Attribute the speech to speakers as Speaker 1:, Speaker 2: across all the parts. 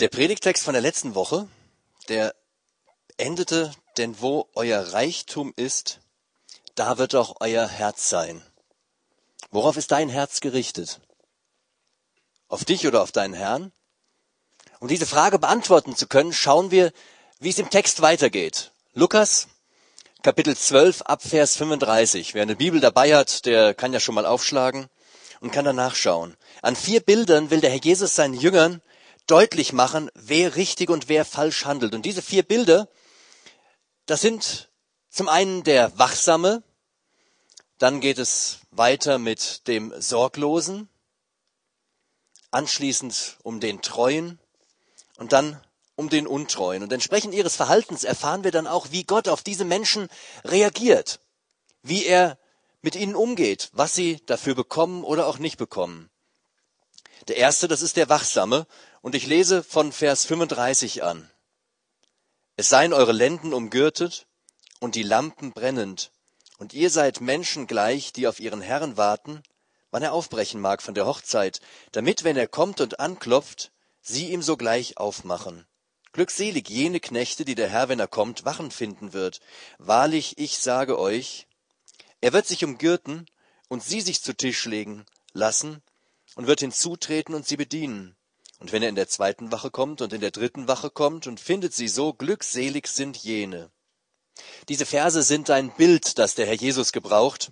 Speaker 1: Der Predigtext von der letzten Woche, der endete, denn wo euer Reichtum ist, da wird auch euer Herz sein. Worauf ist dein Herz gerichtet? Auf dich oder auf deinen Herrn? Um diese Frage beantworten zu können, schauen wir, wie es im Text weitergeht. Lukas, Kapitel 12, ab Vers 35. Wer eine Bibel dabei hat, der kann ja schon mal aufschlagen und kann danach schauen. An vier Bildern will der Herr Jesus seinen Jüngern deutlich machen, wer richtig und wer falsch handelt. Und diese vier Bilder, das sind zum einen der Wachsame, dann geht es weiter mit dem Sorglosen, anschließend um den Treuen und dann um den Untreuen. Und entsprechend ihres Verhaltens erfahren wir dann auch, wie Gott auf diese Menschen reagiert, wie er mit ihnen umgeht, was sie dafür bekommen oder auch nicht bekommen. Der erste, das ist der Wachsame, und ich lese von Vers 35 an. Es seien eure Lenden umgürtet und die Lampen brennend, und ihr seid Menschen gleich, die auf ihren Herrn warten, wann er aufbrechen mag von der Hochzeit, damit, wenn er kommt und anklopft, sie ihm sogleich aufmachen. Glückselig jene Knechte, die der Herr, wenn er kommt, wachen finden wird. Wahrlich, ich sage euch, er wird sich umgürten und sie sich zu Tisch legen lassen und wird hinzutreten und sie bedienen. Und wenn er in der zweiten Wache kommt und in der dritten Wache kommt und findet sie so, glückselig sind jene. Diese Verse sind ein Bild, das der Herr Jesus gebraucht,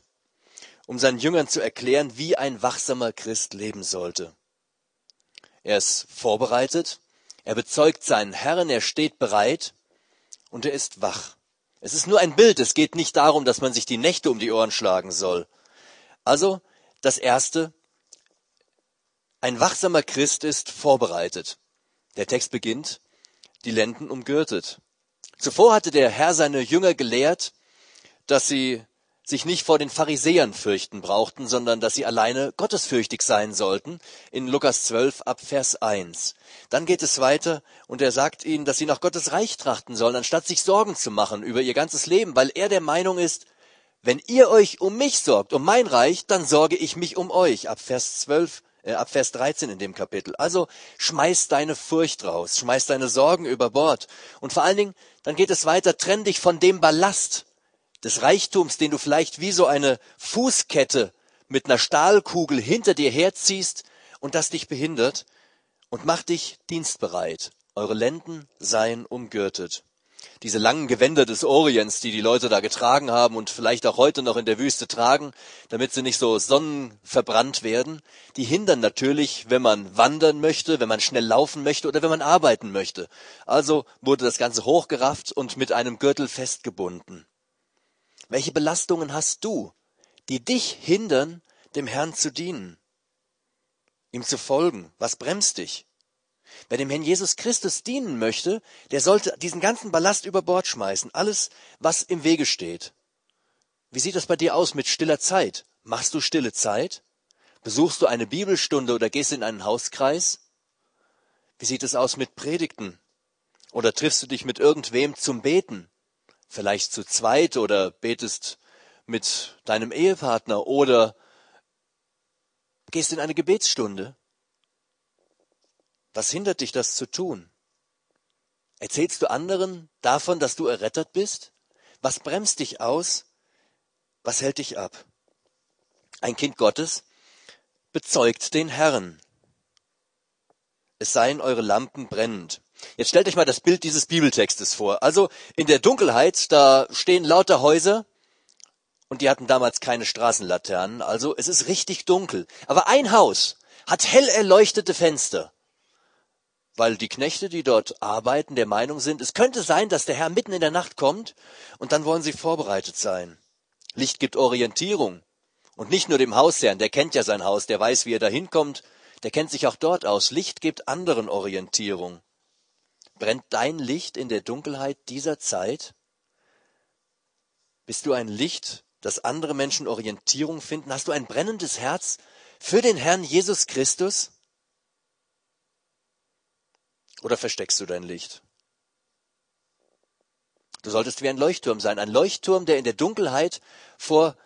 Speaker 1: um seinen Jüngern zu erklären, wie ein wachsamer Christ leben sollte. Er ist vorbereitet, er bezeugt seinen Herrn, er steht bereit und er ist wach. Es ist nur ein Bild, es geht nicht darum, dass man sich die Nächte um die Ohren schlagen soll. Also, das Erste, ein wachsamer Christ ist vorbereitet. Der Text beginnt, die Lenden umgürtet. Zuvor hatte der Herr seine Jünger gelehrt, dass sie sich nicht vor den Pharisäern fürchten brauchten, sondern dass sie alleine gottesfürchtig sein sollten, in Lukas 12 ab Vers 1. Dann geht es weiter und er sagt ihnen, dass sie nach Gottes Reich trachten sollen, anstatt sich Sorgen zu machen über ihr ganzes Leben, weil er der Meinung ist, wenn ihr euch um mich sorgt, um mein Reich, dann sorge ich mich um euch, ab Vers 12 äh, ab Vers 13 in dem Kapitel. Also schmeiß deine Furcht raus, schmeiß deine Sorgen über Bord. Und vor allen Dingen, dann geht es weiter, trenn dich von dem Ballast des Reichtums, den du vielleicht wie so eine Fußkette mit einer Stahlkugel hinter dir herziehst und das dich behindert und mach dich dienstbereit. Eure Lenden seien umgürtet diese langen Gewänder des Orients, die die Leute da getragen haben und vielleicht auch heute noch in der Wüste tragen, damit sie nicht so sonnenverbrannt werden, die hindern natürlich, wenn man wandern möchte, wenn man schnell laufen möchte oder wenn man arbeiten möchte. Also wurde das Ganze hochgerafft und mit einem Gürtel festgebunden. Welche Belastungen hast du, die dich hindern, dem Herrn zu dienen, ihm zu folgen? Was bremst dich? Wer dem Herrn Jesus Christus dienen möchte, der sollte diesen ganzen Ballast über Bord schmeißen, alles, was im Wege steht. Wie sieht das bei dir aus mit stiller Zeit? Machst du stille Zeit? Besuchst du eine Bibelstunde oder gehst in einen Hauskreis? Wie sieht es aus mit Predigten? Oder triffst du dich mit irgendwem zum Beten? Vielleicht zu zweit oder betest mit deinem Ehepartner oder gehst in eine Gebetsstunde? Was hindert dich, das zu tun? Erzählst du anderen davon, dass du errettet bist? Was bremst dich aus? Was hält dich ab? Ein Kind Gottes bezeugt den Herrn. Es seien eure Lampen brennend. Jetzt stellt euch mal das Bild dieses Bibeltextes vor. Also in der Dunkelheit, da stehen lauter Häuser und die hatten damals keine Straßenlaternen, also es ist richtig dunkel. Aber ein Haus hat hell erleuchtete Fenster weil die Knechte, die dort arbeiten, der Meinung sind, es könnte sein, dass der Herr mitten in der Nacht kommt und dann wollen sie vorbereitet sein. Licht gibt Orientierung. Und nicht nur dem Hausherrn, der kennt ja sein Haus, der weiß, wie er da hinkommt, der kennt sich auch dort aus. Licht gibt anderen Orientierung. Brennt dein Licht in der Dunkelheit dieser Zeit? Bist du ein Licht, das andere Menschen Orientierung finden? Hast du ein brennendes Herz für den Herrn Jesus Christus? Oder versteckst du dein Licht? Du solltest wie ein Leuchtturm sein, ein Leuchtturm, der in der Dunkelheit vor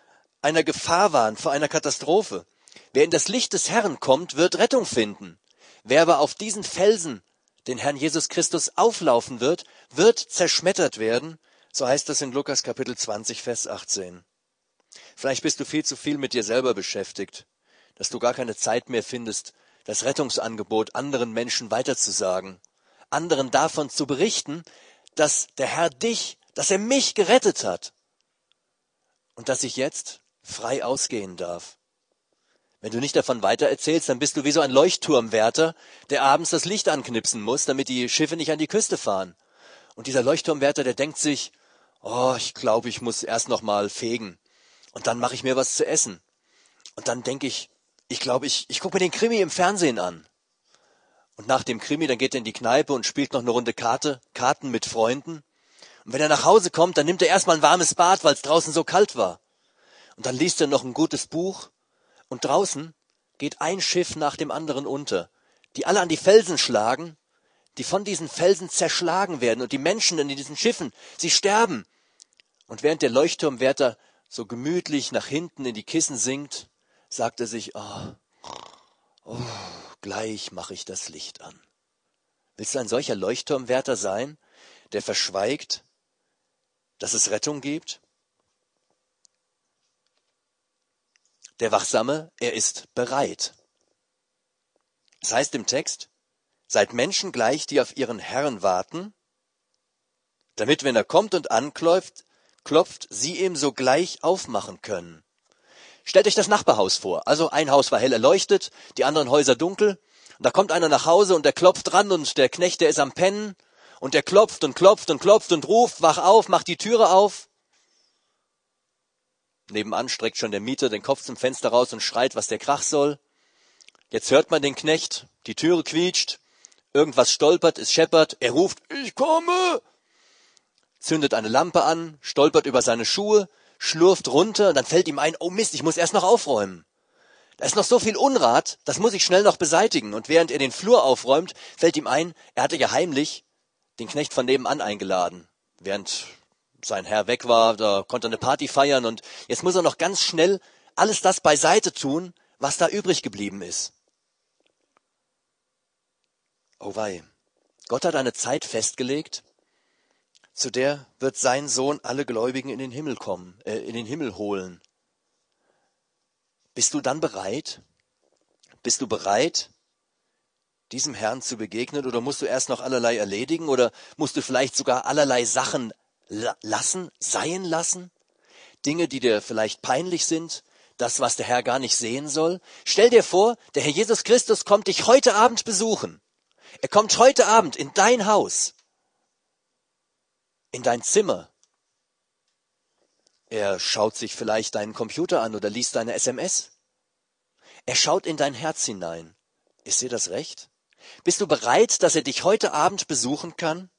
Speaker 1: einer Gefahr warnt, vor einer Katastrophe. Wer in das Licht des Herrn kommt, wird Rettung finden. Wer aber auf diesen Felsen den Herrn Jesus Christus auflaufen wird, wird zerschmettert werden. So heißt es in Lukas Kapitel 20, Vers 18. Vielleicht bist du viel zu viel mit dir selber beschäftigt, dass du gar keine Zeit mehr findest, das Rettungsangebot anderen Menschen weiterzusagen, anderen davon zu berichten, dass der Herr dich, dass er mich gerettet hat und dass ich jetzt frei ausgehen darf. Wenn du nicht davon weitererzählst, dann bist du wie so ein Leuchtturmwärter, der abends das Licht anknipsen muss, damit die Schiffe nicht an die Küste fahren. Und dieser Leuchtturmwärter, der denkt sich, oh, ich glaube, ich muss erst noch mal fegen. Und dann mache ich mir was zu essen. Und dann denke ich, ich glaube, ich, ich gucke mir den Krimi im Fernsehen an. Und nach dem Krimi, dann geht er in die Kneipe und spielt noch eine Runde Karte, Karten mit Freunden. Und wenn er nach Hause kommt, dann nimmt er erstmal ein warmes Bad, weil es draußen so kalt war. Und dann liest er noch ein gutes Buch. Und draußen geht ein Schiff nach dem anderen unter, die alle an die Felsen schlagen, die von diesen Felsen zerschlagen werden. Und die Menschen in diesen Schiffen, sie sterben. Und während der Leuchtturmwärter so gemütlich nach hinten in die Kissen sinkt, sagt er sich, oh, oh, gleich mache ich das Licht an. Willst du ein solcher Leuchtturmwärter sein, der verschweigt, dass es Rettung gibt? Der Wachsame, er ist bereit. Es heißt im Text, seid Menschen gleich, die auf ihren Herrn warten, damit, wenn er kommt und anklopft, klopft, sie ihm sogleich aufmachen können. Stellt euch das Nachbarhaus vor. Also ein Haus war hell erleuchtet, die anderen Häuser dunkel. Und da kommt einer nach Hause und der klopft dran und der Knecht, der ist am Pennen und der klopft und klopft und klopft und ruft, wach auf, macht die Türe auf. Nebenan streckt schon der Mieter den Kopf zum Fenster raus und schreit, was der Krach soll. Jetzt hört man den Knecht, die Türe quietscht, irgendwas stolpert, es scheppert, er ruft, ich komme! Zündet eine Lampe an, stolpert über seine Schuhe, schlurft runter, und dann fällt ihm ein, oh Mist, ich muss erst noch aufräumen. Da ist noch so viel Unrat, das muss ich schnell noch beseitigen. Und während er den Flur aufräumt, fällt ihm ein, er hatte ja heimlich den Knecht von nebenan eingeladen. Während sein Herr weg war, da konnte er eine Party feiern und jetzt muss er noch ganz schnell alles das beiseite tun, was da übrig geblieben ist. Oh wei. Gott hat eine Zeit festgelegt, zu der wird sein Sohn alle Gläubigen in den Himmel kommen, äh, in den Himmel holen. Bist du dann bereit? Bist du bereit, diesem Herrn zu begegnen? Oder musst du erst noch allerlei erledigen? Oder musst du vielleicht sogar allerlei Sachen lassen, seien lassen? Dinge, die dir vielleicht peinlich sind? Das, was der Herr gar nicht sehen soll? Stell dir vor, der Herr Jesus Christus kommt dich heute Abend besuchen. Er kommt heute Abend in dein Haus, in dein Zimmer. Er schaut sich vielleicht deinen Computer an oder liest deine SMS. Er schaut in dein Herz hinein. Ist dir das recht? Bist du bereit, dass er dich heute Abend besuchen kann?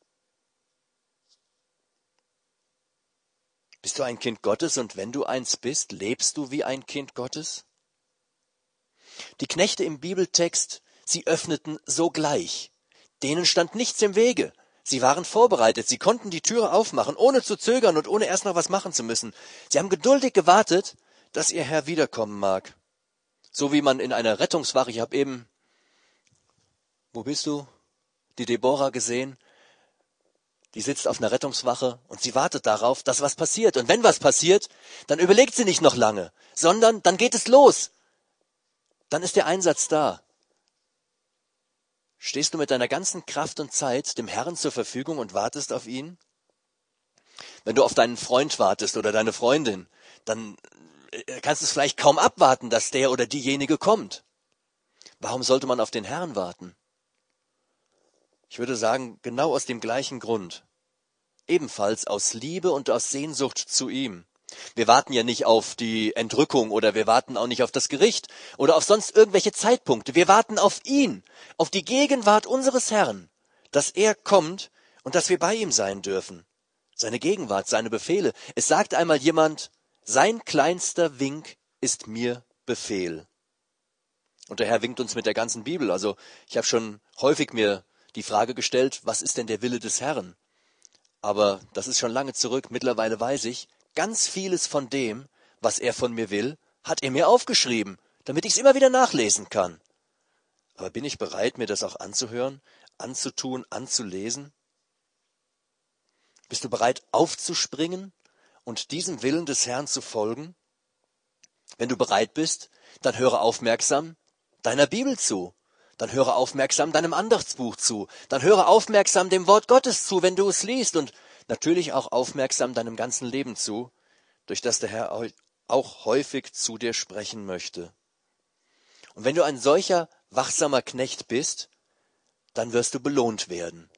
Speaker 1: Bist du ein Kind Gottes und wenn du eins bist, lebst du wie ein Kind Gottes? Die Knechte im Bibeltext, sie öffneten sogleich. Denen stand nichts im Wege. Sie waren vorbereitet, sie konnten die Türe aufmachen, ohne zu zögern und ohne erst noch was machen zu müssen. Sie haben geduldig gewartet, dass ihr Herr wiederkommen mag. So wie man in einer Rettungswache, ich habe eben wo bist du? Die Deborah gesehen? Die sitzt auf einer Rettungswache und sie wartet darauf, dass was passiert. Und wenn was passiert, dann überlegt sie nicht noch lange, sondern dann geht es los. Dann ist der Einsatz da. Stehst du mit deiner ganzen Kraft und Zeit dem Herrn zur Verfügung und wartest auf ihn? Wenn du auf deinen Freund wartest oder deine Freundin, dann äh, kannst du es vielleicht kaum abwarten, dass der oder diejenige kommt. Warum sollte man auf den Herrn warten? Ich würde sagen, genau aus dem gleichen Grund. Ebenfalls aus Liebe und aus Sehnsucht zu ihm. Wir warten ja nicht auf die Entrückung oder wir warten auch nicht auf das Gericht oder auf sonst irgendwelche Zeitpunkte. Wir warten auf ihn, auf die Gegenwart unseres Herrn, dass er kommt und dass wir bei ihm sein dürfen. Seine Gegenwart, seine Befehle. Es sagt einmal jemand, sein kleinster Wink ist mir Befehl. Und der Herr winkt uns mit der ganzen Bibel. Also ich habe schon häufig mir die Frage gestellt, was ist denn der Wille des Herrn? Aber das ist schon lange zurück. Mittlerweile weiß ich, ganz vieles von dem, was er von mir will, hat er mir aufgeschrieben, damit ich es immer wieder nachlesen kann. Aber bin ich bereit, mir das auch anzuhören? anzutun, anzulesen? Bist du bereit aufzuspringen und diesem Willen des Herrn zu folgen? Wenn du bereit bist, dann höre aufmerksam deiner Bibel zu. Dann höre aufmerksam deinem Andachtsbuch zu. Dann höre aufmerksam dem Wort Gottes zu, wenn du es liest und natürlich auch aufmerksam deinem ganzen Leben zu, durch das der Herr auch häufig zu dir sprechen möchte. Und wenn du ein solcher wachsamer Knecht bist, dann wirst du belohnt werden.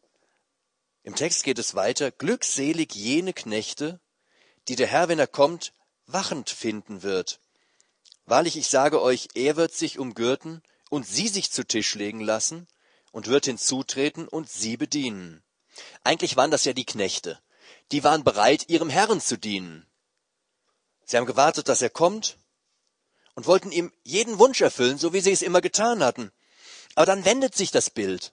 Speaker 1: Im Text geht es weiter, glückselig jene Knechte, die der Herr, wenn er kommt, wachend finden wird. Wahrlich, ich sage euch, er wird sich umgürten und sie sich zu Tisch legen lassen und wird hinzutreten und sie bedienen. Eigentlich waren das ja die Knechte. Die waren bereit, ihrem Herrn zu dienen. Sie haben gewartet, dass er kommt und wollten ihm jeden Wunsch erfüllen, so wie sie es immer getan hatten. Aber dann wendet sich das Bild.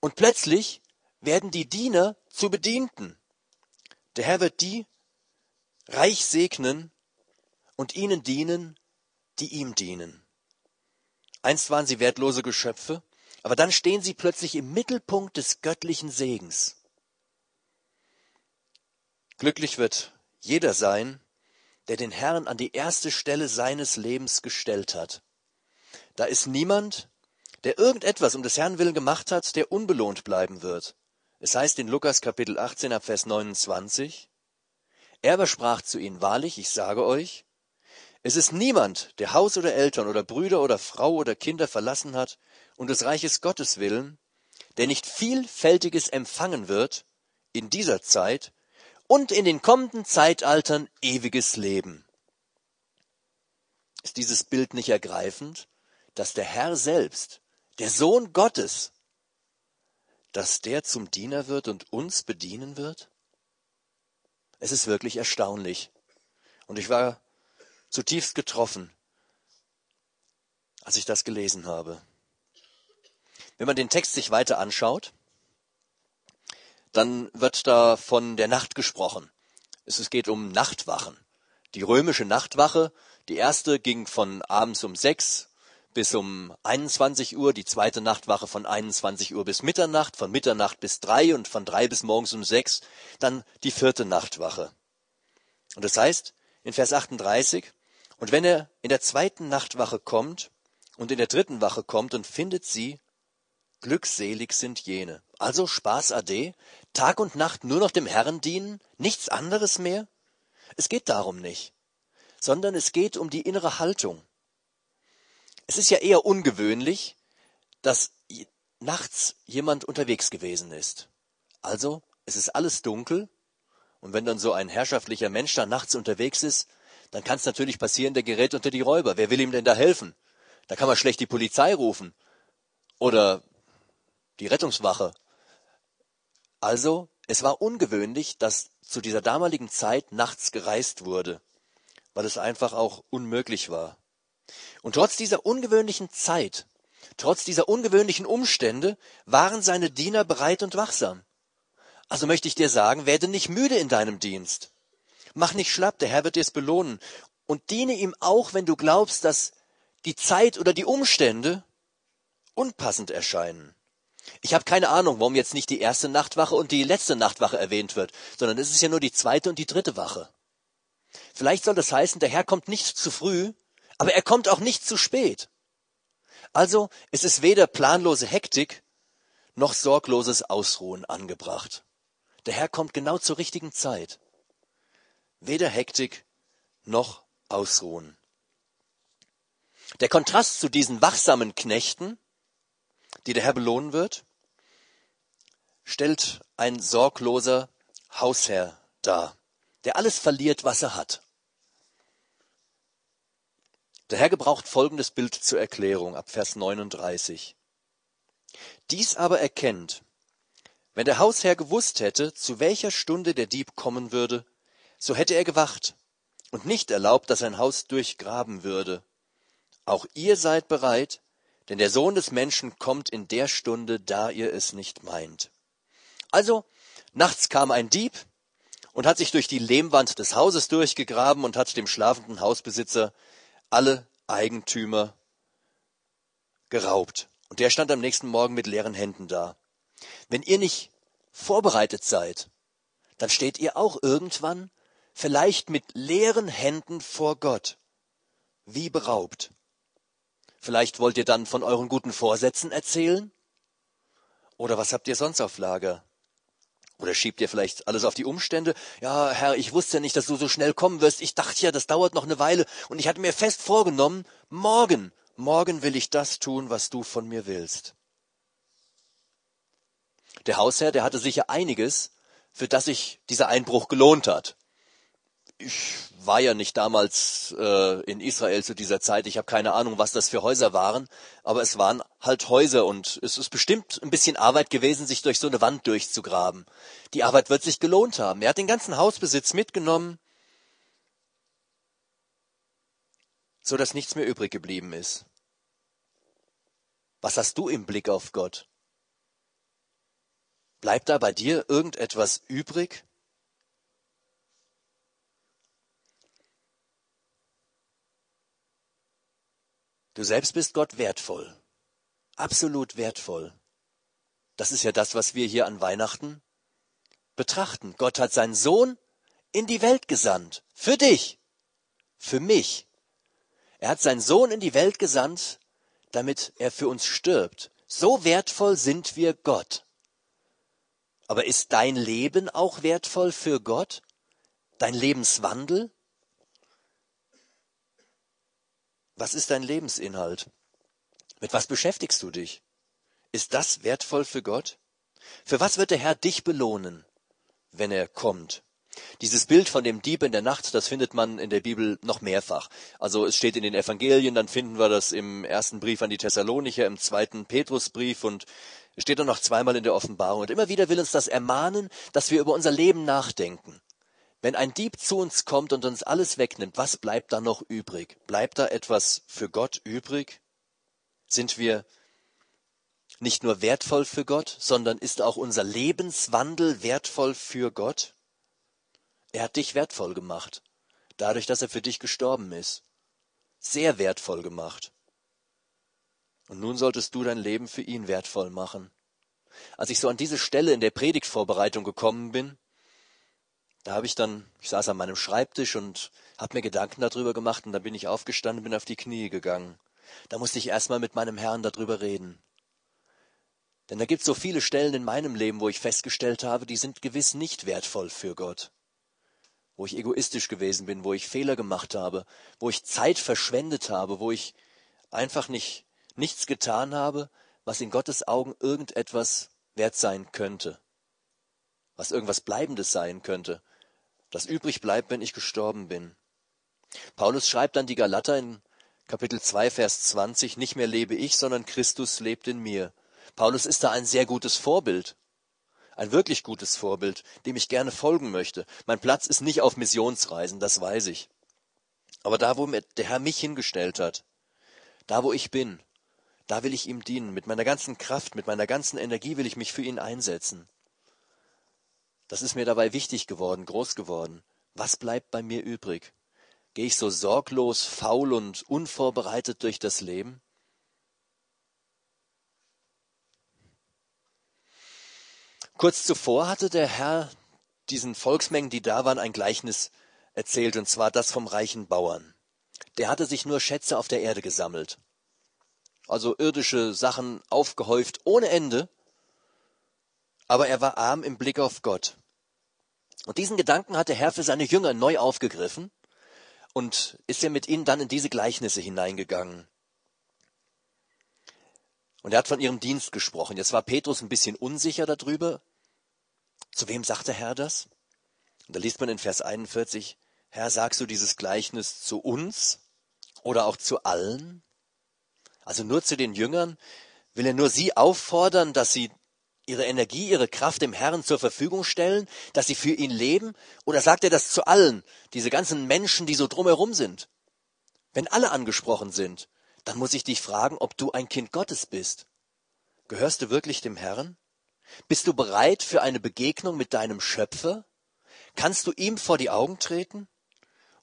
Speaker 1: Und plötzlich werden die Diener zu Bedienten. Der Herr wird die reich segnen und ihnen dienen, die ihm dienen. Einst waren sie wertlose Geschöpfe, aber dann stehen sie plötzlich im Mittelpunkt des göttlichen Segens. Glücklich wird jeder sein, der den Herrn an die erste Stelle seines Lebens gestellt hat. Da ist niemand, der irgendetwas um des Herrn willen gemacht hat, der unbelohnt bleiben wird. Es heißt in Lukas Kapitel 18 ab Vers 29, er aber sprach zu ihnen, wahrlich, ich sage euch, es ist niemand, der Haus oder Eltern oder Brüder oder Frau oder Kinder verlassen hat, um des Reiches Gottes willen, der nicht vielfältiges empfangen wird in dieser Zeit und in den kommenden Zeitaltern ewiges Leben. Ist dieses Bild nicht ergreifend, dass der Herr selbst, der Sohn Gottes, dass der zum Diener wird und uns bedienen wird? Es ist wirklich erstaunlich. Und ich war zutiefst getroffen, als ich das gelesen habe. Wenn man den Text sich weiter anschaut, dann wird da von der Nacht gesprochen. Es geht um Nachtwachen. Die römische Nachtwache, die erste ging von abends um sechs bis um 21 Uhr, die zweite Nachtwache von 21 Uhr bis Mitternacht, von Mitternacht bis drei und von drei bis morgens um sechs, dann die vierte Nachtwache. Und das heißt, in Vers 38, und wenn er in der zweiten Nachtwache kommt und in der dritten Wache kommt und findet sie, glückselig sind jene. Also Spaß ade, Tag und Nacht nur noch dem Herrn dienen, nichts anderes mehr? Es geht darum nicht, sondern es geht um die innere Haltung. Es ist ja eher ungewöhnlich, dass nachts jemand unterwegs gewesen ist. Also, es ist alles dunkel, und wenn dann so ein herrschaftlicher Mensch da nachts unterwegs ist, dann kann es natürlich passieren, der gerät unter die Räuber. Wer will ihm denn da helfen? Da kann man schlecht die Polizei rufen oder die Rettungswache also, es war ungewöhnlich, dass zu dieser damaligen Zeit nachts gereist wurde, weil es einfach auch unmöglich war. Und trotz dieser ungewöhnlichen Zeit, trotz dieser ungewöhnlichen Umstände, waren seine Diener bereit und wachsam. Also möchte ich dir sagen, werde nicht müde in deinem Dienst. Mach nicht schlapp, der Herr wird dir es belohnen. Und diene ihm auch, wenn du glaubst, dass die Zeit oder die Umstände unpassend erscheinen. Ich habe keine Ahnung, warum jetzt nicht die erste Nachtwache und die letzte Nachtwache erwähnt wird, sondern es ist ja nur die zweite und die dritte Wache. Vielleicht soll das heißen, der Herr kommt nicht zu früh, aber er kommt auch nicht zu spät. Also es ist weder planlose Hektik noch sorgloses Ausruhen angebracht. Der Herr kommt genau zur richtigen Zeit. Weder Hektik noch Ausruhen. Der Kontrast zu diesen wachsamen Knechten die der Herr belohnen wird, stellt ein sorgloser Hausherr dar, der alles verliert, was er hat. Der Herr gebraucht folgendes Bild zur Erklärung ab Vers 39. Dies aber erkennt, wenn der Hausherr gewusst hätte, zu welcher Stunde der Dieb kommen würde, so hätte er gewacht und nicht erlaubt, dass sein Haus durchgraben würde. Auch ihr seid bereit, denn der Sohn des Menschen kommt in der Stunde, da ihr es nicht meint. Also, nachts kam ein Dieb und hat sich durch die Lehmwand des Hauses durchgegraben und hat dem schlafenden Hausbesitzer alle Eigentümer geraubt. Und der stand am nächsten Morgen mit leeren Händen da. Wenn ihr nicht vorbereitet seid, dann steht ihr auch irgendwann vielleicht mit leeren Händen vor Gott, wie beraubt. Vielleicht wollt ihr dann von euren guten Vorsätzen erzählen? Oder was habt ihr sonst auf Lager? Oder schiebt ihr vielleicht alles auf die Umstände? Ja, Herr, ich wusste ja nicht, dass du so schnell kommen wirst. Ich dachte ja, das dauert noch eine Weile. Und ich hatte mir fest vorgenommen, morgen, morgen will ich das tun, was du von mir willst. Der Hausherr, der hatte sicher einiges, für das sich dieser Einbruch gelohnt hat ich war ja nicht damals äh, in Israel zu dieser Zeit. Ich habe keine Ahnung, was das für Häuser waren, aber es waren halt Häuser und es ist bestimmt ein bisschen Arbeit gewesen, sich durch so eine Wand durchzugraben. Die Arbeit wird sich gelohnt haben. Er hat den ganzen Hausbesitz mitgenommen, so dass nichts mehr übrig geblieben ist. Was hast du im Blick auf Gott? Bleibt da bei dir irgendetwas übrig? Du selbst bist Gott wertvoll. Absolut wertvoll. Das ist ja das, was wir hier an Weihnachten betrachten. Gott hat seinen Sohn in die Welt gesandt. Für dich. Für mich. Er hat seinen Sohn in die Welt gesandt, damit er für uns stirbt. So wertvoll sind wir Gott. Aber ist dein Leben auch wertvoll für Gott? Dein Lebenswandel? Was ist dein Lebensinhalt? Mit was beschäftigst du dich? Ist das wertvoll für Gott? Für was wird der Herr dich belohnen, wenn er kommt? Dieses Bild von dem Dieb in der Nacht, das findet man in der Bibel noch mehrfach. Also es steht in den Evangelien, dann finden wir das im ersten Brief an die Thessalonicher, im zweiten Petrusbrief und es steht auch noch zweimal in der Offenbarung. Und immer wieder will uns das ermahnen, dass wir über unser Leben nachdenken. Wenn ein Dieb zu uns kommt und uns alles wegnimmt, was bleibt da noch übrig? Bleibt da etwas für Gott übrig? Sind wir nicht nur wertvoll für Gott, sondern ist auch unser Lebenswandel wertvoll für Gott? Er hat dich wertvoll gemacht, dadurch, dass er für dich gestorben ist. Sehr wertvoll gemacht. Und nun solltest du dein Leben für ihn wertvoll machen. Als ich so an diese Stelle in der Predigtvorbereitung gekommen bin, da habe ich dann, ich saß an meinem Schreibtisch und habe mir Gedanken darüber gemacht und dann bin ich aufgestanden, bin auf die Knie gegangen. Da musste ich erstmal mit meinem Herrn darüber reden. Denn da gibt es so viele Stellen in meinem Leben, wo ich festgestellt habe, die sind gewiss nicht wertvoll für Gott. Wo ich egoistisch gewesen bin, wo ich Fehler gemacht habe, wo ich Zeit verschwendet habe, wo ich einfach nicht nichts getan habe, was in Gottes Augen irgendetwas wert sein könnte, was irgendwas Bleibendes sein könnte, das übrig bleibt, wenn ich gestorben bin. Paulus schreibt an die Galater in Kapitel 2, Vers 20, nicht mehr lebe ich, sondern Christus lebt in mir. Paulus ist da ein sehr gutes Vorbild. Ein wirklich gutes Vorbild, dem ich gerne folgen möchte. Mein Platz ist nicht auf Missionsreisen, das weiß ich. Aber da, wo der Herr mich hingestellt hat, da, wo ich bin, da will ich ihm dienen. Mit meiner ganzen Kraft, mit meiner ganzen Energie will ich mich für ihn einsetzen. Das ist mir dabei wichtig geworden, groß geworden. Was bleibt bei mir übrig? Gehe ich so sorglos, faul und unvorbereitet durch das Leben? Kurz zuvor hatte der Herr diesen Volksmengen, die da waren, ein Gleichnis erzählt, und zwar das vom reichen Bauern. Der hatte sich nur Schätze auf der Erde gesammelt. Also irdische Sachen aufgehäuft ohne Ende, aber er war arm im Blick auf Gott. Und diesen Gedanken hat der Herr für seine Jünger neu aufgegriffen und ist ja mit ihnen dann in diese Gleichnisse hineingegangen. Und er hat von ihrem Dienst gesprochen. Jetzt war Petrus ein bisschen unsicher darüber. Zu wem sagt der Herr das? Und da liest man in Vers 41, Herr, sagst du dieses Gleichnis zu uns oder auch zu allen? Also nur zu den Jüngern? Will er nur sie auffordern, dass sie ihre Energie, ihre Kraft dem Herrn zur Verfügung stellen, dass sie für ihn leben? Oder sagt er das zu allen, diese ganzen Menschen, die so drumherum sind? Wenn alle angesprochen sind, dann muss ich dich fragen, ob du ein Kind Gottes bist. Gehörst du wirklich dem Herrn? Bist du bereit für eine Begegnung mit deinem Schöpfer? Kannst du ihm vor die Augen treten?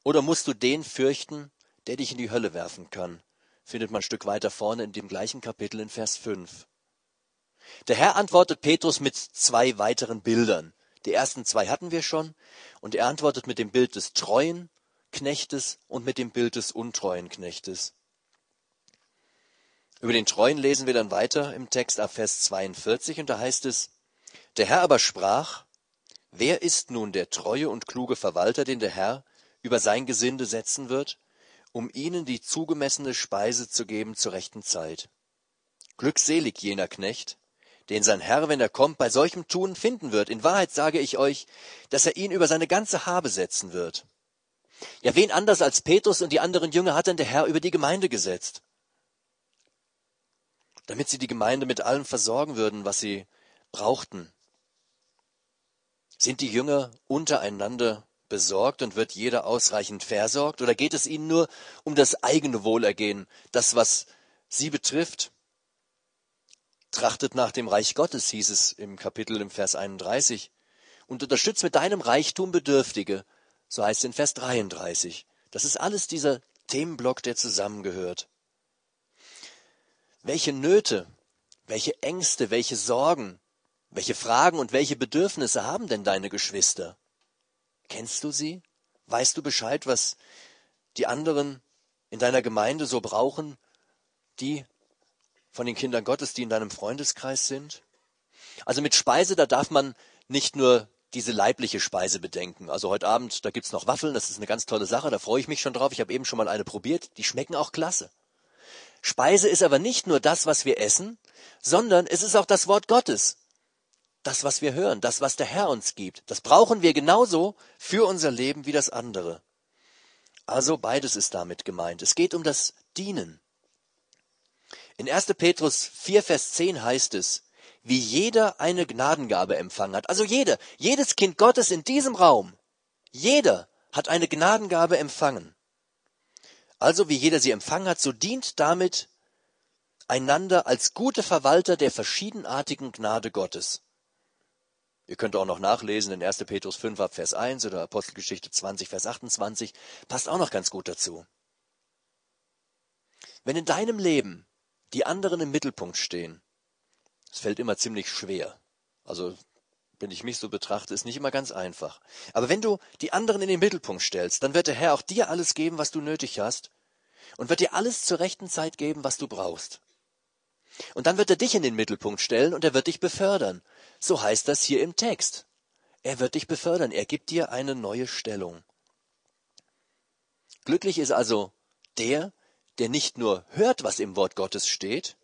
Speaker 1: Oder musst du den fürchten, der dich in die Hölle werfen kann, findet man ein Stück weiter vorne in dem gleichen Kapitel in Vers 5. Der Herr antwortet Petrus mit zwei weiteren Bildern. Die ersten zwei hatten wir schon. Und er antwortet mit dem Bild des treuen Knechtes und mit dem Bild des untreuen Knechtes. Über den Treuen lesen wir dann weiter im Text ab Vers 42 und da heißt es, der Herr aber sprach, wer ist nun der treue und kluge Verwalter, den der Herr über sein Gesinde setzen wird, um ihnen die zugemessene Speise zu geben zur rechten Zeit? Glückselig jener Knecht, den sein Herr, wenn er kommt, bei solchem Tun finden wird. In Wahrheit sage ich euch, dass er ihn über seine ganze Habe setzen wird. Ja, wen anders als Petrus und die anderen Jünger hat denn der Herr über die Gemeinde gesetzt? Damit sie die Gemeinde mit allem versorgen würden, was sie brauchten. Sind die Jünger untereinander besorgt und wird jeder ausreichend versorgt? Oder geht es ihnen nur um das eigene Wohlergehen, das, was sie betrifft? Trachtet nach dem Reich Gottes, hieß es im Kapitel im Vers 31. Und unterstützt mit deinem Reichtum Bedürftige, so heißt es in Vers 33. Das ist alles dieser Themenblock, der zusammengehört. Welche Nöte, welche Ängste, welche Sorgen, welche Fragen und welche Bedürfnisse haben denn deine Geschwister? Kennst du sie? Weißt du Bescheid, was die anderen in deiner Gemeinde so brauchen, die von den Kindern Gottes, die in deinem Freundeskreis sind? Also mit Speise, da darf man nicht nur diese leibliche Speise bedenken. Also heute Abend, da gibt's noch Waffeln, das ist eine ganz tolle Sache, da freue ich mich schon drauf. Ich habe eben schon mal eine probiert, die schmecken auch klasse. Speise ist aber nicht nur das, was wir essen, sondern es ist auch das Wort Gottes. Das, was wir hören, das, was der Herr uns gibt. Das brauchen wir genauso für unser Leben wie das andere. Also beides ist damit gemeint. Es geht um das Dienen. In 1. Petrus 4, Vers 10 heißt es, wie jeder eine Gnadengabe empfangen hat. Also jeder, jedes Kind Gottes in diesem Raum, jeder hat eine Gnadengabe empfangen. Also wie jeder sie empfangen hat, so dient damit einander als gute Verwalter der verschiedenartigen Gnade Gottes. Ihr könnt auch noch nachlesen in 1. Petrus 5 ab Vers 1 oder Apostelgeschichte 20 Vers 28, passt auch noch ganz gut dazu. Wenn in deinem Leben die anderen im Mittelpunkt stehen. Es fällt immer ziemlich schwer. Also, wenn ich mich so betrachte, ist nicht immer ganz einfach. Aber wenn du die anderen in den Mittelpunkt stellst, dann wird der Herr auch dir alles geben, was du nötig hast und wird dir alles zur rechten Zeit geben, was du brauchst. Und dann wird er dich in den Mittelpunkt stellen und er wird dich befördern. So heißt das hier im Text. Er wird dich befördern, er gibt dir eine neue Stellung. Glücklich ist also der, der nicht nur hört, was im Wort Gottes steht,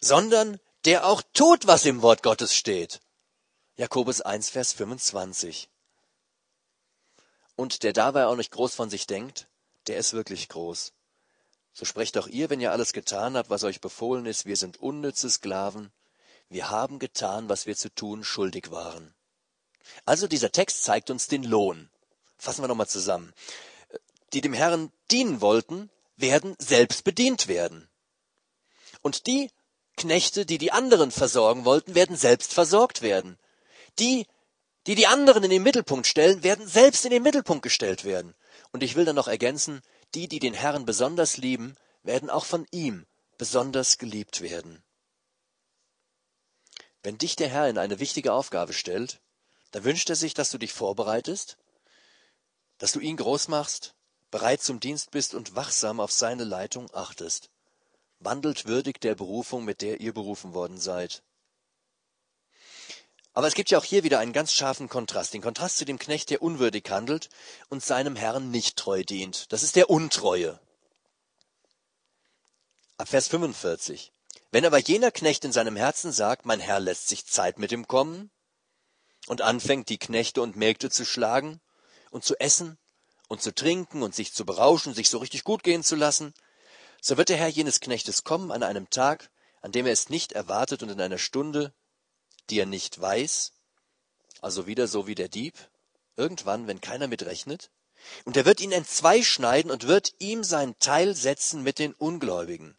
Speaker 1: sondern der auch tut, was im Wort Gottes steht. Jakobus 1, Vers 25. Und der dabei auch nicht groß von sich denkt, der ist wirklich groß. So sprecht auch ihr, wenn ihr alles getan habt, was euch befohlen ist, wir sind unnütze Sklaven, wir haben getan, was wir zu tun schuldig waren. Also dieser Text zeigt uns den Lohn. Fassen wir nochmal zusammen. Die dem Herrn dienen wollten, werden selbst bedient werden. Und die Knechte, die die anderen versorgen wollten, werden selbst versorgt werden. Die, die die anderen in den Mittelpunkt stellen, werden selbst in den Mittelpunkt gestellt werden. Und ich will dann noch ergänzen, die, die den Herrn besonders lieben, werden auch von ihm besonders geliebt werden. Wenn dich der Herr in eine wichtige Aufgabe stellt, dann wünscht er sich, dass du dich vorbereitest, dass du ihn groß machst, bereit zum Dienst bist und wachsam auf seine Leitung achtest. Wandelt würdig der Berufung, mit der ihr berufen worden seid. Aber es gibt ja auch hier wieder einen ganz scharfen Kontrast, den Kontrast zu dem Knecht, der unwürdig handelt und seinem Herrn nicht treu dient. Das ist der Untreue. Ab Vers 45. Wenn aber jener Knecht in seinem Herzen sagt, mein Herr lässt sich Zeit mit ihm kommen, und anfängt, die Knechte und Mägde zu schlagen und zu essen und zu trinken und sich zu berauschen, sich so richtig gut gehen zu lassen, so wird der Herr jenes Knechtes kommen an einem Tag, an dem er es nicht erwartet und in einer Stunde, die er nicht weiß, also wieder so wie der Dieb, irgendwann, wenn keiner mitrechnet, und er wird ihn entzwei schneiden und wird ihm sein Teil setzen mit den Ungläubigen.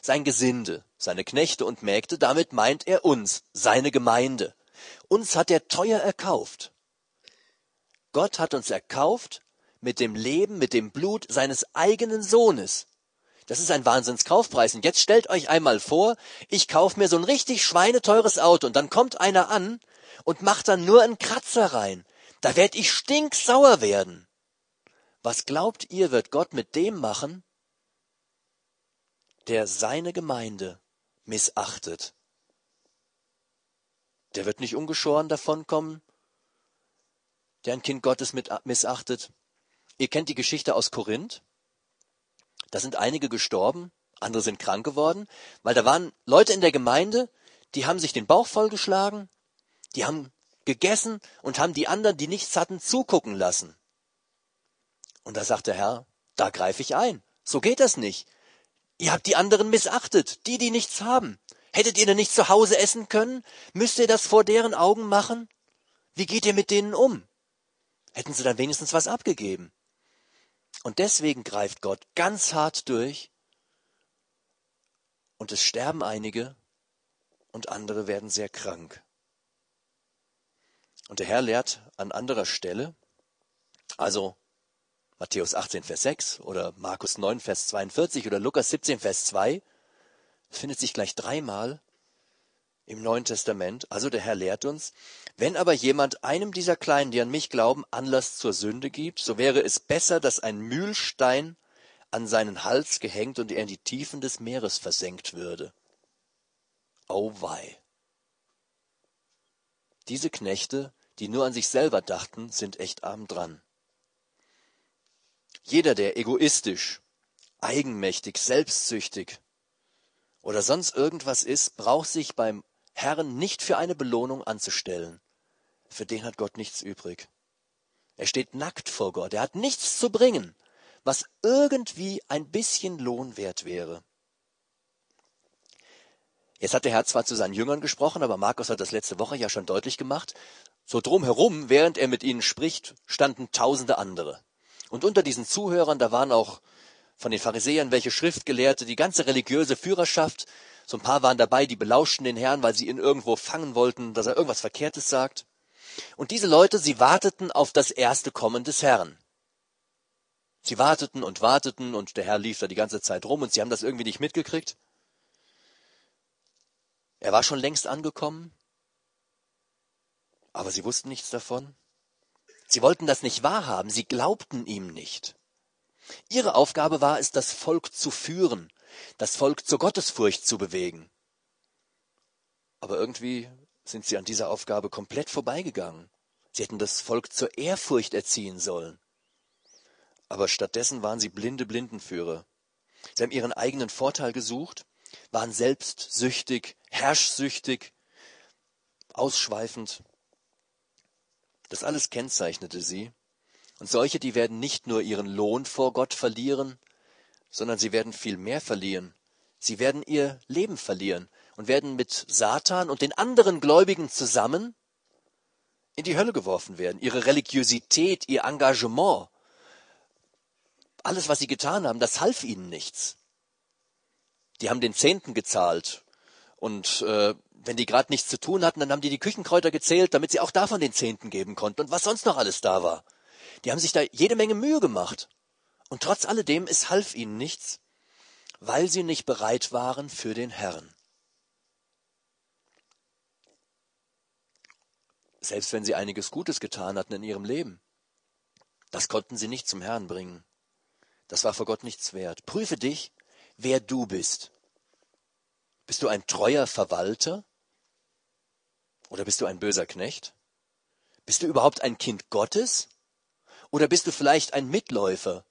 Speaker 1: Sein Gesinde, seine Knechte und Mägde, damit meint er uns, seine Gemeinde. Uns hat er teuer erkauft. Gott hat uns erkauft mit dem Leben, mit dem Blut seines eigenen Sohnes. Das ist ein Wahnsinnskaufpreis. Und jetzt stellt euch einmal vor, ich kaufe mir so ein richtig schweineteures Auto und dann kommt einer an und macht dann nur einen Kratzer rein. Da werd ich stinksauer werden. Was glaubt ihr, wird Gott mit dem machen, der seine Gemeinde missachtet? Der wird nicht ungeschoren davonkommen, der ein Kind Gottes mit, missachtet. Ihr kennt die Geschichte aus Korinth. Da sind einige gestorben, andere sind krank geworden, weil da waren Leute in der Gemeinde, die haben sich den Bauch vollgeschlagen, die haben gegessen und haben die anderen, die nichts hatten, zugucken lassen. Und da sagt der Herr, da greife ich ein. So geht das nicht. Ihr habt die anderen missachtet, die, die nichts haben. Hättet ihr denn nicht zu Hause essen können? Müsst ihr das vor deren Augen machen? Wie geht ihr mit denen um? Hätten sie dann wenigstens was abgegeben. Und deswegen greift Gott ganz hart durch und es sterben einige und andere werden sehr krank. Und der Herr lehrt an anderer Stelle, also Matthäus 18, Vers 6 oder Markus 9, Vers 42 oder Lukas 17, Vers 2, es findet sich gleich dreimal im Neuen Testament. Also der Herr lehrt uns, wenn aber jemand einem dieser Kleinen, die an mich glauben, Anlass zur Sünde gibt, so wäre es besser, dass ein Mühlstein an seinen Hals gehängt und er in die Tiefen des Meeres versenkt würde. Oh wei. Diese Knechte, die nur an sich selber dachten, sind echt arm dran. Jeder, der egoistisch, eigenmächtig, selbstsüchtig oder sonst irgendwas ist, braucht sich beim Herrn nicht für eine Belohnung anzustellen. Für den hat Gott nichts übrig. Er steht nackt vor Gott. Er hat nichts zu bringen, was irgendwie ein bisschen Lohn wert wäre. Jetzt hat der Herr zwar zu seinen Jüngern gesprochen, aber Markus hat das letzte Woche ja schon deutlich gemacht. So drumherum, während er mit ihnen spricht, standen tausende andere. Und unter diesen Zuhörern, da waren auch von den Pharisäern welche Schriftgelehrte, die ganze religiöse Führerschaft, so ein paar waren dabei, die belauschten den Herrn, weil sie ihn irgendwo fangen wollten, dass er irgendwas Verkehrtes sagt. Und diese Leute, sie warteten auf das erste Kommen des Herrn. Sie warteten und warteten und der Herr lief da die ganze Zeit rum und sie haben das irgendwie nicht mitgekriegt. Er war schon längst angekommen, aber sie wussten nichts davon. Sie wollten das nicht wahrhaben, sie glaubten ihm nicht. Ihre Aufgabe war es, das Volk zu führen, das Volk zur Gottesfurcht zu bewegen. Aber irgendwie sind sie an dieser Aufgabe komplett vorbeigegangen. Sie hätten das Volk zur Ehrfurcht erziehen sollen. Aber stattdessen waren sie blinde Blindenführer. Sie haben ihren eigenen Vorteil gesucht, waren selbstsüchtig, herrschsüchtig, ausschweifend. Das alles kennzeichnete sie. Und solche, die werden nicht nur ihren Lohn vor Gott verlieren, sondern sie werden viel mehr verlieren. Sie werden ihr Leben verlieren und werden mit Satan und den anderen Gläubigen zusammen in die Hölle geworfen werden. Ihre Religiosität, ihr Engagement, alles, was sie getan haben, das half ihnen nichts. Die haben den Zehnten gezahlt und äh, wenn die gerade nichts zu tun hatten, dann haben die die Küchenkräuter gezählt, damit sie auch davon den Zehnten geben konnten und was sonst noch alles da war. Die haben sich da jede Menge Mühe gemacht. Und trotz alledem, es half ihnen nichts, weil sie nicht bereit waren für den Herrn. Selbst wenn sie einiges Gutes getan hatten in ihrem Leben, das konnten sie nicht zum Herrn bringen. Das war vor Gott nichts wert. Prüfe dich, wer du bist. Bist du ein treuer Verwalter? Oder bist du ein böser Knecht? Bist du überhaupt ein Kind Gottes? Oder bist du vielleicht ein Mitläufer,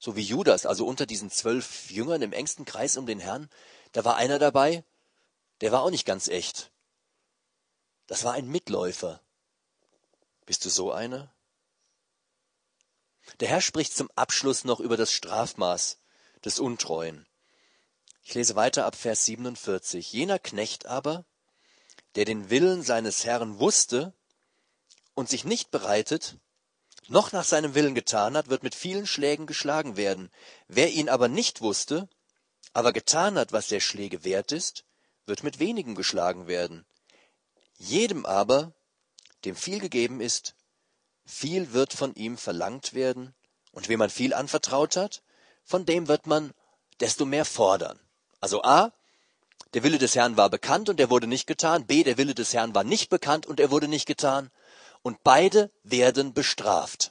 Speaker 1: so wie Judas, also unter diesen zwölf Jüngern im engsten Kreis um den Herrn, da war einer dabei, der war auch nicht ganz echt. Das war ein Mitläufer. Bist du so einer? Der Herr spricht zum Abschluss noch über das Strafmaß des Untreuen. Ich lese weiter ab Vers 47. Jener Knecht aber, der den Willen seines Herrn wusste und sich nicht bereitet, noch nach seinem Willen getan hat, wird mit vielen Schlägen geschlagen werden. Wer ihn aber nicht wusste, aber getan hat, was der Schläge wert ist, wird mit wenigen geschlagen werden. Jedem aber, dem viel gegeben ist, viel wird von ihm verlangt werden, und wem man viel anvertraut hat, von dem wird man desto mehr fordern. Also A, der Wille des Herrn war bekannt und er wurde nicht getan. B, der Wille des Herrn war nicht bekannt und er wurde nicht getan. Und beide werden bestraft,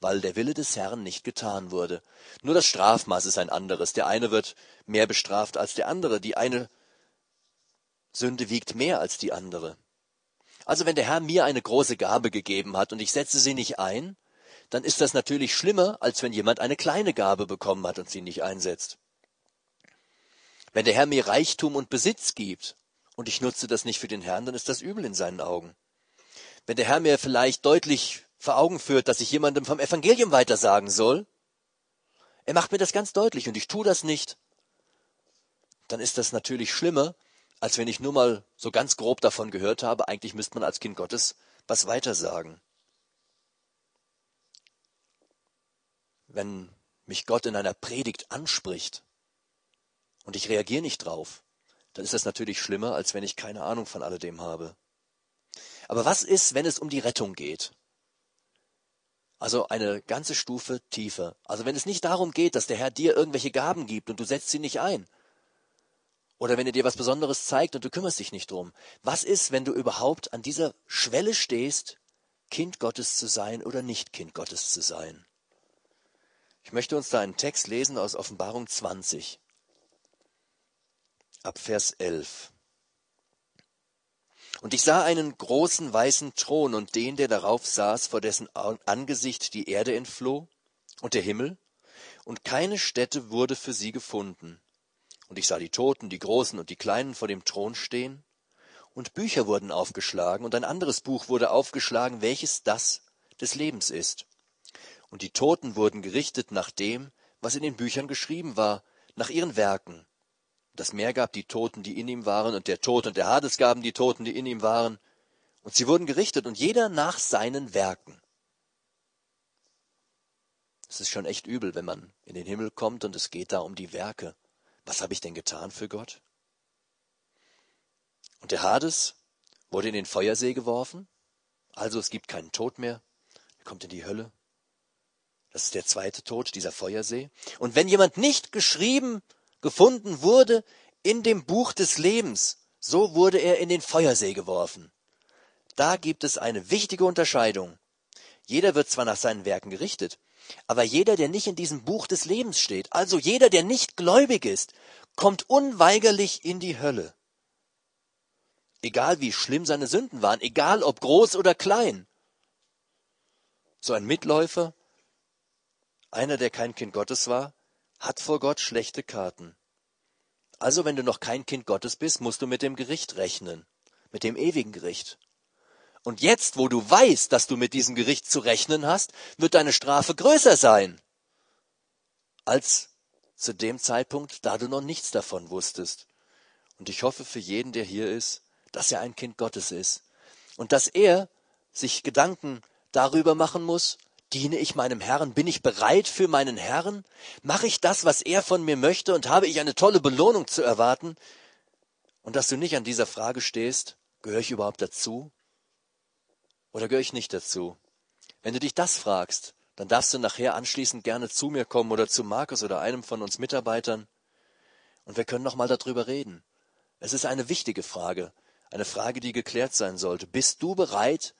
Speaker 1: weil der Wille des Herrn nicht getan wurde. Nur das Strafmaß ist ein anderes. Der eine wird mehr bestraft als der andere. Die eine Sünde wiegt mehr als die andere. Also wenn der Herr mir eine große Gabe gegeben hat und ich setze sie nicht ein, dann ist das natürlich schlimmer, als wenn jemand eine kleine Gabe bekommen hat und sie nicht einsetzt. Wenn der Herr mir Reichtum und Besitz gibt und ich nutze das nicht für den Herrn, dann ist das übel in seinen Augen. Wenn der Herr mir vielleicht deutlich vor Augen führt, dass ich jemandem vom Evangelium weitersagen soll, er macht mir das ganz deutlich und ich tue das nicht, dann ist das natürlich schlimmer, als wenn ich nur mal so ganz grob davon gehört habe, eigentlich müsste man als Kind Gottes was weitersagen. Wenn mich Gott in einer Predigt anspricht und ich reagiere nicht drauf, dann ist das natürlich schlimmer, als wenn ich keine Ahnung von alledem habe. Aber was ist, wenn es um die Rettung geht? Also eine ganze Stufe tiefer. Also wenn es nicht darum geht, dass der Herr dir irgendwelche Gaben gibt und du setzt sie nicht ein. Oder wenn er dir was Besonderes zeigt und du kümmerst dich nicht drum. Was ist, wenn du überhaupt an dieser Schwelle stehst, Kind Gottes zu sein oder nicht Kind Gottes zu sein? Ich möchte uns da einen Text lesen aus Offenbarung 20 ab Vers 11. Und ich sah einen großen weißen Thron und den, der darauf saß, vor dessen Angesicht die Erde entfloh und der Himmel, und keine Stätte wurde für sie gefunden. Und ich sah die Toten, die Großen und die Kleinen vor dem Thron stehen, und Bücher wurden aufgeschlagen, und ein anderes Buch wurde aufgeschlagen, welches das des Lebens ist. Und die Toten wurden gerichtet nach dem, was in den Büchern geschrieben war, nach ihren Werken. Das Meer gab die Toten, die in ihm waren, und der Tod und der Hades gaben die Toten, die in ihm waren. Und sie wurden gerichtet, und jeder nach seinen Werken. Es ist schon echt übel, wenn man in den Himmel kommt und es geht da um die Werke. Was habe ich denn getan für Gott? Und der Hades wurde in den Feuersee geworfen, also es gibt keinen Tod mehr, er kommt in die Hölle. Das ist der zweite Tod, dieser Feuersee. Und wenn jemand nicht geschrieben gefunden wurde in dem Buch des Lebens, so wurde er in den Feuersee geworfen. Da gibt es eine wichtige Unterscheidung. Jeder wird zwar nach seinen Werken gerichtet, aber jeder, der nicht in diesem Buch des Lebens steht, also jeder, der nicht gläubig ist, kommt unweigerlich in die Hölle. Egal wie schlimm seine Sünden waren, egal ob groß oder klein. So ein Mitläufer, einer, der kein Kind Gottes war, hat vor Gott schlechte Karten. Also wenn du noch kein Kind Gottes bist, musst du mit dem Gericht rechnen, mit dem ewigen Gericht. Und jetzt, wo du weißt, dass du mit diesem Gericht zu rechnen hast, wird deine Strafe größer sein als zu dem Zeitpunkt, da du noch nichts davon wusstest. Und ich hoffe für jeden, der hier ist, dass er ein Kind Gottes ist und dass er sich Gedanken darüber machen muss, Diene ich meinem Herrn? Bin ich bereit für meinen Herrn? Mache ich das, was er von mir möchte und habe ich eine tolle Belohnung zu erwarten? Und dass du nicht an dieser Frage stehst, gehöre ich überhaupt dazu? Oder gehöre ich nicht dazu? Wenn du dich das fragst, dann darfst du nachher anschließend gerne zu mir kommen oder zu Markus oder einem von uns Mitarbeitern und wir können noch mal darüber reden. Es ist eine wichtige Frage, eine Frage, die geklärt sein sollte. Bist du bereit,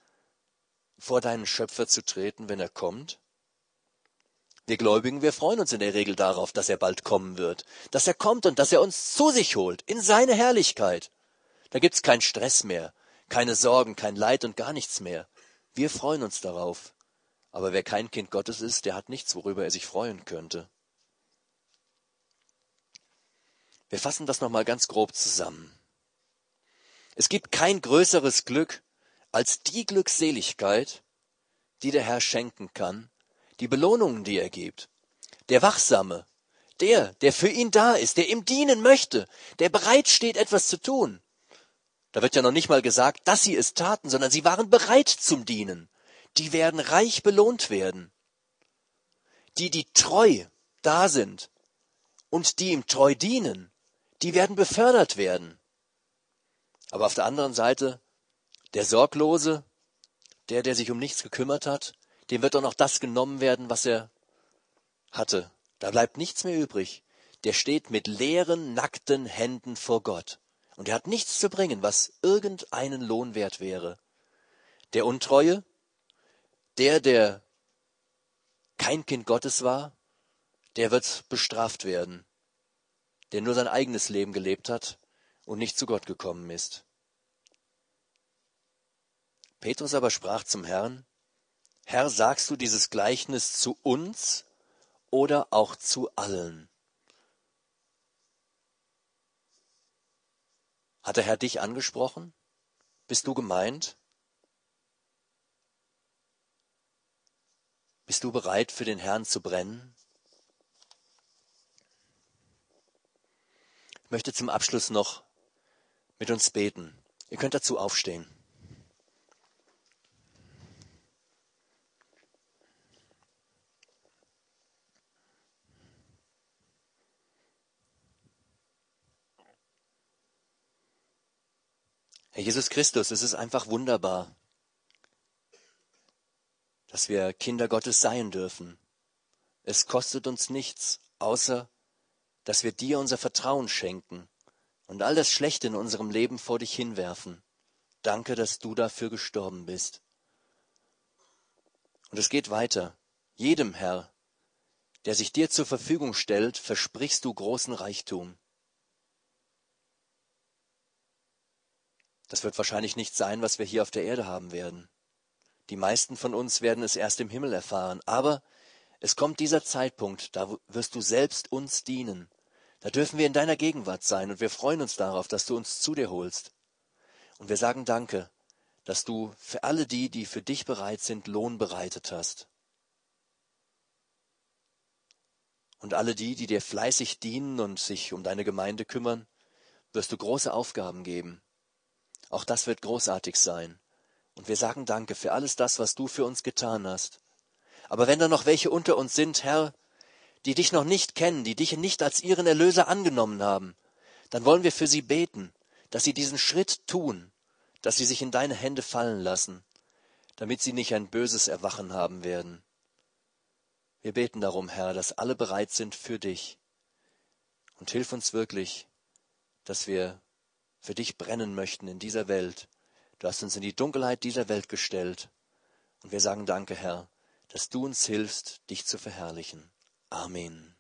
Speaker 1: vor deinen Schöpfer zu treten, wenn er kommt? Wir Gläubigen, wir freuen uns in der Regel darauf, dass er bald kommen wird, dass er kommt und dass er uns zu sich holt, in seine Herrlichkeit. Da gibt's keinen Stress mehr, keine Sorgen, kein Leid und gar nichts mehr. Wir freuen uns darauf. Aber wer kein Kind Gottes ist, der hat nichts, worüber er sich freuen könnte. Wir fassen das nochmal ganz grob zusammen. Es gibt kein größeres Glück, als die Glückseligkeit, die der Herr schenken kann, die Belohnungen, die er gibt. Der Wachsame, der, der für ihn da ist, der ihm dienen möchte, der bereit steht, etwas zu tun. Da wird ja noch nicht mal gesagt, dass sie es taten, sondern sie waren bereit zum Dienen. Die werden reich belohnt werden. Die, die treu da sind und die ihm treu dienen, die werden befördert werden. Aber auf der anderen Seite der Sorglose, der, der sich um nichts gekümmert hat, dem wird doch noch das genommen werden, was er hatte, Da bleibt nichts mehr übrig. Der steht mit leeren, nackten Händen vor Gott. Und er hat nichts zu bringen, was irgendeinen Lohn wert wäre. Der Untreue, der, der kein Kind Gottes war, der wird bestraft werden, der nur sein eigenes Leben gelebt hat und nicht zu Gott gekommen ist. Petrus aber sprach zum Herrn, Herr, sagst du dieses Gleichnis zu uns oder auch zu allen? Hat der Herr dich angesprochen? Bist du gemeint? Bist du bereit, für den Herrn zu brennen? Ich möchte zum Abschluss noch mit uns beten. Ihr könnt dazu aufstehen. Herr Jesus Christus, es ist einfach wunderbar, dass wir Kinder Gottes sein dürfen. Es kostet uns nichts, außer dass wir dir unser Vertrauen schenken und all das Schlechte in unserem Leben vor dich hinwerfen. Danke, dass du dafür gestorben bist. Und es geht weiter. Jedem Herr, der sich dir zur Verfügung stellt, versprichst du großen Reichtum. Das wird wahrscheinlich nicht sein, was wir hier auf der Erde haben werden. Die meisten von uns werden es erst im Himmel erfahren. Aber es kommt dieser Zeitpunkt, da wirst du selbst uns dienen. Da dürfen wir in deiner Gegenwart sein und wir freuen uns darauf, dass du uns zu dir holst. Und wir sagen Danke, dass du für alle die, die für dich bereit sind, Lohn bereitet hast. Und alle die, die dir fleißig dienen und sich um deine Gemeinde kümmern, wirst du große Aufgaben geben. Auch das wird großartig sein. Und wir sagen Danke für alles das, was du für uns getan hast. Aber wenn da noch welche unter uns sind, Herr, die dich noch nicht kennen, die dich nicht als ihren Erlöser angenommen haben, dann wollen wir für sie beten, dass sie diesen Schritt tun, dass sie sich in deine Hände fallen lassen, damit sie nicht ein böses Erwachen haben werden. Wir beten darum, Herr, dass alle bereit sind für dich. Und hilf uns wirklich, dass wir für dich brennen möchten in dieser Welt. Du hast uns in die Dunkelheit dieser Welt gestellt. Und wir sagen danke, Herr, dass du uns hilfst, dich zu verherrlichen. Amen.